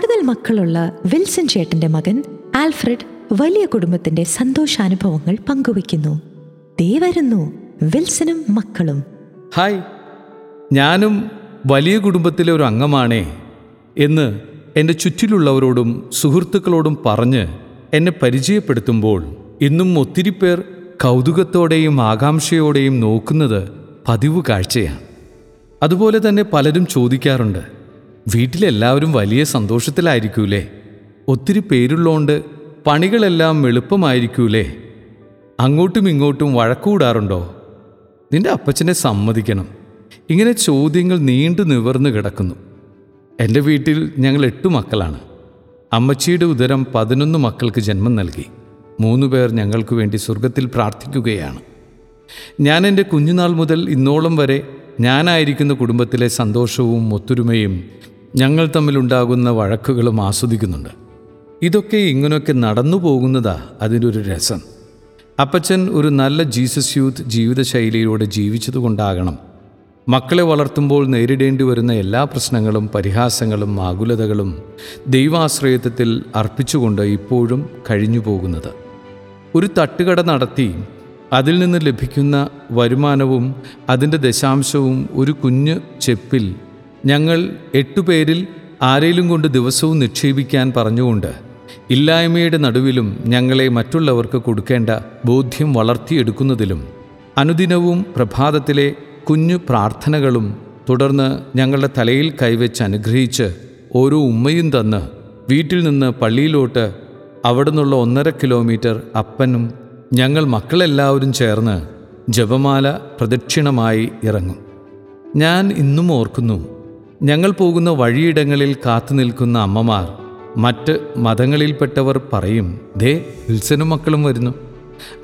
കൂടുതൽ മക്കളുള്ള വിൽസൺ ചേട്ടന്റെ മകൻ ആൽഫ്രഡ് വലിയ കുടുംബത്തിന്റെ സന്തോഷാനുഭവങ്ങൾ പങ്കുവയ്ക്കുന്നു. ദേ വരുന്നു വിൽസനും മക്കളും. ഹായ് ഞാനും വലിയ കുടുംബത്തിലെ ഒരു അംഗമാണേ എന്ന് എന്റെ ചുറ്റിലുള്ളവരോടും സുഹൃത്തുക്കളോടും പറഞ്ഞ് എന്നെ പരിചയപ്പെടുത്തുമ്പോൾ ഇന്നും ഒത്തിരി പേർ കൗതുകത്തോടെയും ആകാംക്ഷയോടെയും നോക്കുന്നത് പതിവ് കാഴ്ചയാണ്. അതുപോലെ തന്നെ പലരും ചോദിക്കാറുണ്ട് വീട്ടിലെല്ലാവരും വലിയ സന്തോഷത്തിലായിരിക്കൂലേ? ഒത്തിരി പേരുള്ളോണ്ട് പണികളെല്ലാം എളുപ്പമായിരിക്കൂലേ? അങ്ങോട്ടും ഇങ്ങോട്ടും വഴക്കൂടാറുണ്ടോ? നിന്റെ അപ്പച്ചനെ സമ്മതിക്കണം. ഇങ്ങനെ ചോദ്യങ്ങൾ നീണ്ടു നിവർന്നു കിടക്കുന്നു. എന്റെ വീട്ടിൽ ഞങ്ങൾ എട്ടു മക്കളാണ്. അമ്മച്ചിയുടെ ഉദരം പതിനൊന്ന് മക്കൾക്ക് ജന്മം നൽകി. മൂന്ന് പേർ ഞങ്ങൾക്ക് വേണ്ടി സ്വർഗത്തിൽ പ്രാർത്ഥിക്കുകയാണ്. ഞാൻ എന്റെ കുഞ്ഞുനാൾ മുതൽ ഇന്നോളം വരെ ഞാനായിരിക്കുന്ന കുടുംബത്തിലെ സന്തോഷവും ഒത്തൊരുമയും ഞങ്ങൾ തമ്മിലുണ്ടാകുന്ന വഴക്കുകളും ആസ്വദിക്കുന്നുണ്ട്. ഇതൊക്കെ ഇങ്ങനെയൊക്കെ നടന്നു പോകുന്നതാ അതിന്റെ ഒരു രസം. അപ്പച്ചൻ ഒരു നല്ല ജീസസ് യൂത്ത് ജീവിതശൈലിയിലൂടെ ജീവിച്ചതുകൊണ്ടാകണം. മക്കളെ വളർത്തുമ്പോൾ നേരിടേണ്ടി വരുന്ന എല്ലാ പ്രശ്നങ്ങളും പരിഹാസങ്ങളും ആകുലതകളും ദൈവാശ്രയത്വത്തിൽ അർപ്പിച്ചുകൊണ്ട് ഇപ്പോഴും കഴിഞ്ഞു പോകുന്നത്. ഒരു തട്ടുകട നടത്തി അതിൽ നിന്ന് ലഭിക്കുന്ന വരുമാനവും അതിന്റെ ദശാംശവും ഒരു കുഞ്ഞ് ചെപ്പിൽ ഞങ്ങൾ എട്ടുപേരിൽ ആരേലും കൊണ്ട് ദിവസവും നിക്ഷേപിക്കാൻ പറഞ്ഞുകൊണ്ട് ഇല്ലായ്മയുടെ നടുവിലും ഞങ്ങളെ മറ്റുള്ളവർക്ക് കൊടുക്കേണ്ട ബോധ്യം വളർത്തിയെടുക്കുന്നതിലും അനുദിനവും പ്രഭാതത്തിലെ കുഞ്ഞു പ്രാർത്ഥനകളും തുടർന്ന് ഞങ്ങളുടെ തലയിൽ കൈവച്ച് അനുഗ്രഹിച്ച് ഓരോ ഉമ്മയും തന്ന് വീട്ടിൽ നിന്ന് പള്ളിയിലോട്ട് അവിടെ നിന്നുള്ള ഒന്നര കിലോമീറ്റർ അപ്പനും ഞങ്ങൾ മക്കളെല്ലാവരും ചേർന്ന് ജപമാല പ്രദക്ഷിണമായി ഇറങ്ങും. ഞാൻ ഇന്നും ഓർക്കുന്നു ഞങ്ങൾ പോകുന്ന വഴിയിടങ്ങളിൽ കാത്തു നിൽക്കുന്ന അമ്മമാർ മറ്റ് മതങ്ങളിൽപ്പെട്ടവർ പറയും ദേ വിൽസനും മക്കളും വരുന്നു.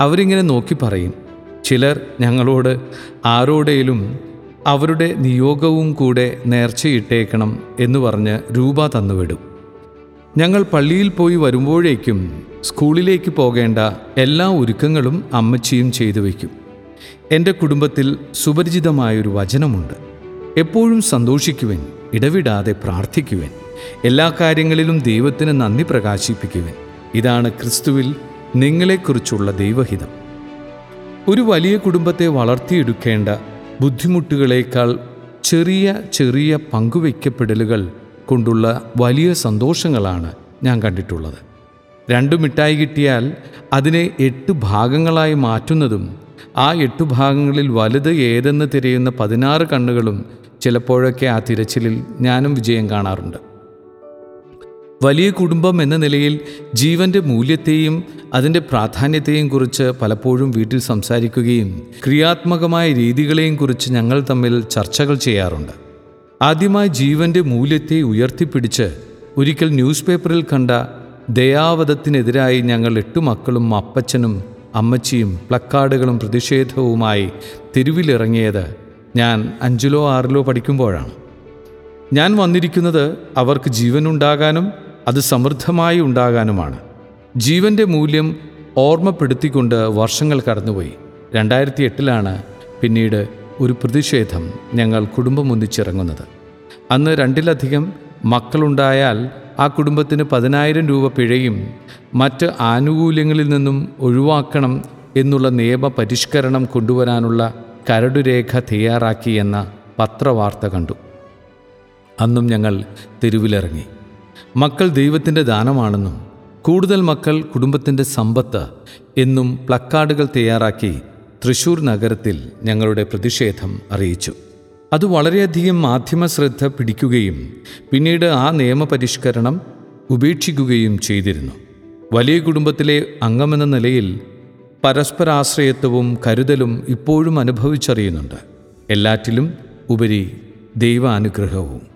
അവരിങ്ങനെ നോക്കി പറയും. ചിലർ ഞങ്ങളോട് ആരോടേലും അവരുടെ നിയോഗവും കൂടെ നേർച്ചയിട്ടേക്കണം എന്ന് പറഞ്ഞ് രൂപ തന്നുവിടും. ഞങ്ങൾ പള്ളിയിൽ പോയി വരുമ്പോഴേക്കും സ്കൂളിലേക്ക് പോകേണ്ട എല്ലാ ഒരുക്കങ്ങളും അമ്മച്ചിയും ചെയ്തു വയ്ക്കും. എന്റെ കുടുംബത്തിൽ സുപരിചിതമായൊരു വചനമുണ്ട്. എപ്പോഴും സന്തോഷിക്കുവൻ ഇടവിടാതെ പ്രാർത്ഥിക്കുവൻ എല്ലാ കാര്യങ്ങളിലും ദൈവത്തിന് നന്ദി പ്രകാശിപ്പിക്കുവൻ. ഇതാണ് ക്രിസ്തുവിൽ നിങ്ങളെക്കുറിച്ചുള്ള ദൈവഹിതം. ഒരു വലിയ കുടുംബത്തെ വളർത്തിയെടുക്കേണ്ട ബുദ്ധിമുട്ടുകളേക്കാൾ ചെറിയ ചെറിയ പങ്കുവയ്ക്കപ്പെടലുകൾ കൊണ്ടുള്ള വലിയ സന്തോഷങ്ങളാണ് ഞാൻ കണ്ടിട്ടുള്ളത്. രണ്ട് മിഠായി കിട്ടിയാൽ അതിനെ എട്ട് ഭാഗങ്ങളായി മാറ്റുന്നതും ആ എട്ട് ഭാഗങ്ങളിൽ വലുത് ഏതെന്ന് തിരയുന്ന പതിനാറ് കണ്ണുകളും ചിലപ്പോഴൊക്കെ ആ തിരച്ചിലിൽ ഞാനും വിജയം കാണാറുണ്ട്. വലിയ കുടുംബം എന്ന നിലയിൽ ജീവന്റെ മൂല്യത്തെയും അതിന്റെ പ്രാധാന്യത്തെയും കുറിച്ച് പലപ്പോഴും വീട്ടിൽ സംസാരിക്കുകയും ക്രിയാത്മകമായ രീതികളെയും കുറിച്ച് ഞങ്ങൾ തമ്മിൽ ചർച്ചകൾ ചെയ്യാറുണ്ട്. ആദ്യമായി ജീവന്റെ മൂല്യത്തെ ഉയർത്തിപ്പിടിച്ച് ഒരിക്കൽ ന്യൂസ് പേപ്പറിൽ കണ്ട ദയാവധത്തിനെതിരായി ഞങ്ങൾ എട്ടു മക്കളും അപ്പച്ചനും അമ്മച്ചിയും പ്ലക്കാർഡുകളും പ്രതിഷേധവുമായി തെരുവിലിറങ്ങിയത് ഞാൻ അഞ്ചിലോ ആറിലോ പഠിക്കുമ്പോഴാണ്. ഞാൻ വന്നിരിക്കുന്നത് അവർക്ക് ജീവനുണ്ടാകാനും അത് സമൃദ്ധമായി ഉണ്ടാകാനുമാണ്. ജീവന്റെ മൂല്യം ഓർമ്മപ്പെടുത്തിക്കൊണ്ട് വർഷങ്ങൾ കടന്നുപോയി. രണ്ടായിരത്തി എട്ടിലാണ് പിന്നീട് ഒരു പ്രതിഷേധം ഞങ്ങൾ കുടുംബം ഒന്നിച്ചിറങ്ങുന്നത്. അന്ന് രണ്ടിലധികം മക്കളുണ്ടായാൽ ആ കുടുംബത്തിന് പതിനായിരം രൂപ പിഴയും മറ്റ് ആനുകൂല്യങ്ങളിൽ നിന്നും ഒഴിവാക്കണം എന്നുള്ള നിയമ പരിഷ്കരണം കൊണ്ടുവരാനുള്ള കരടുരേഖ തയ്യാറാക്കിയെന്ന പത്രവാർത്ത കണ്ടു. അന്നും ഞങ്ങൾ തെരുവിലിറങ്ങി. മക്കൾ ദൈവത്തിന്റെ ദാനമാണെന്നും കൂടുതൽ മക്കൾ കുടുംബത്തിന്റെ സമ്പത്ത് എന്നും പ്ലക്കാർഡുകൾ തയ്യാറാക്കി തൃശൂർ നഗരത്തിൽ ഞങ്ങളുടെ പ്രതിഷേധം അറിയിച്ചു. അത് വളരെയധികം മാധ്യമ ശ്രദ്ധ പിടിക്കുകയും പിന്നീട് ആ നിയമപരിഷ്കരണം ഉപേക്ഷിക്കുകയും ചെയ്തിരുന്നു. വലിയ കുടുംബത്തിലെ അംഗമെന്ന നിലയിൽ പരസ്പരാശ്രയത്വവും കരുതലും ഇപ്പോഴും അനുഭവിച്ചറിയുന്നുണ്ട്. എല്ലാറ്റിലും ഉപരി ദൈവാനുഗ്രഹവും.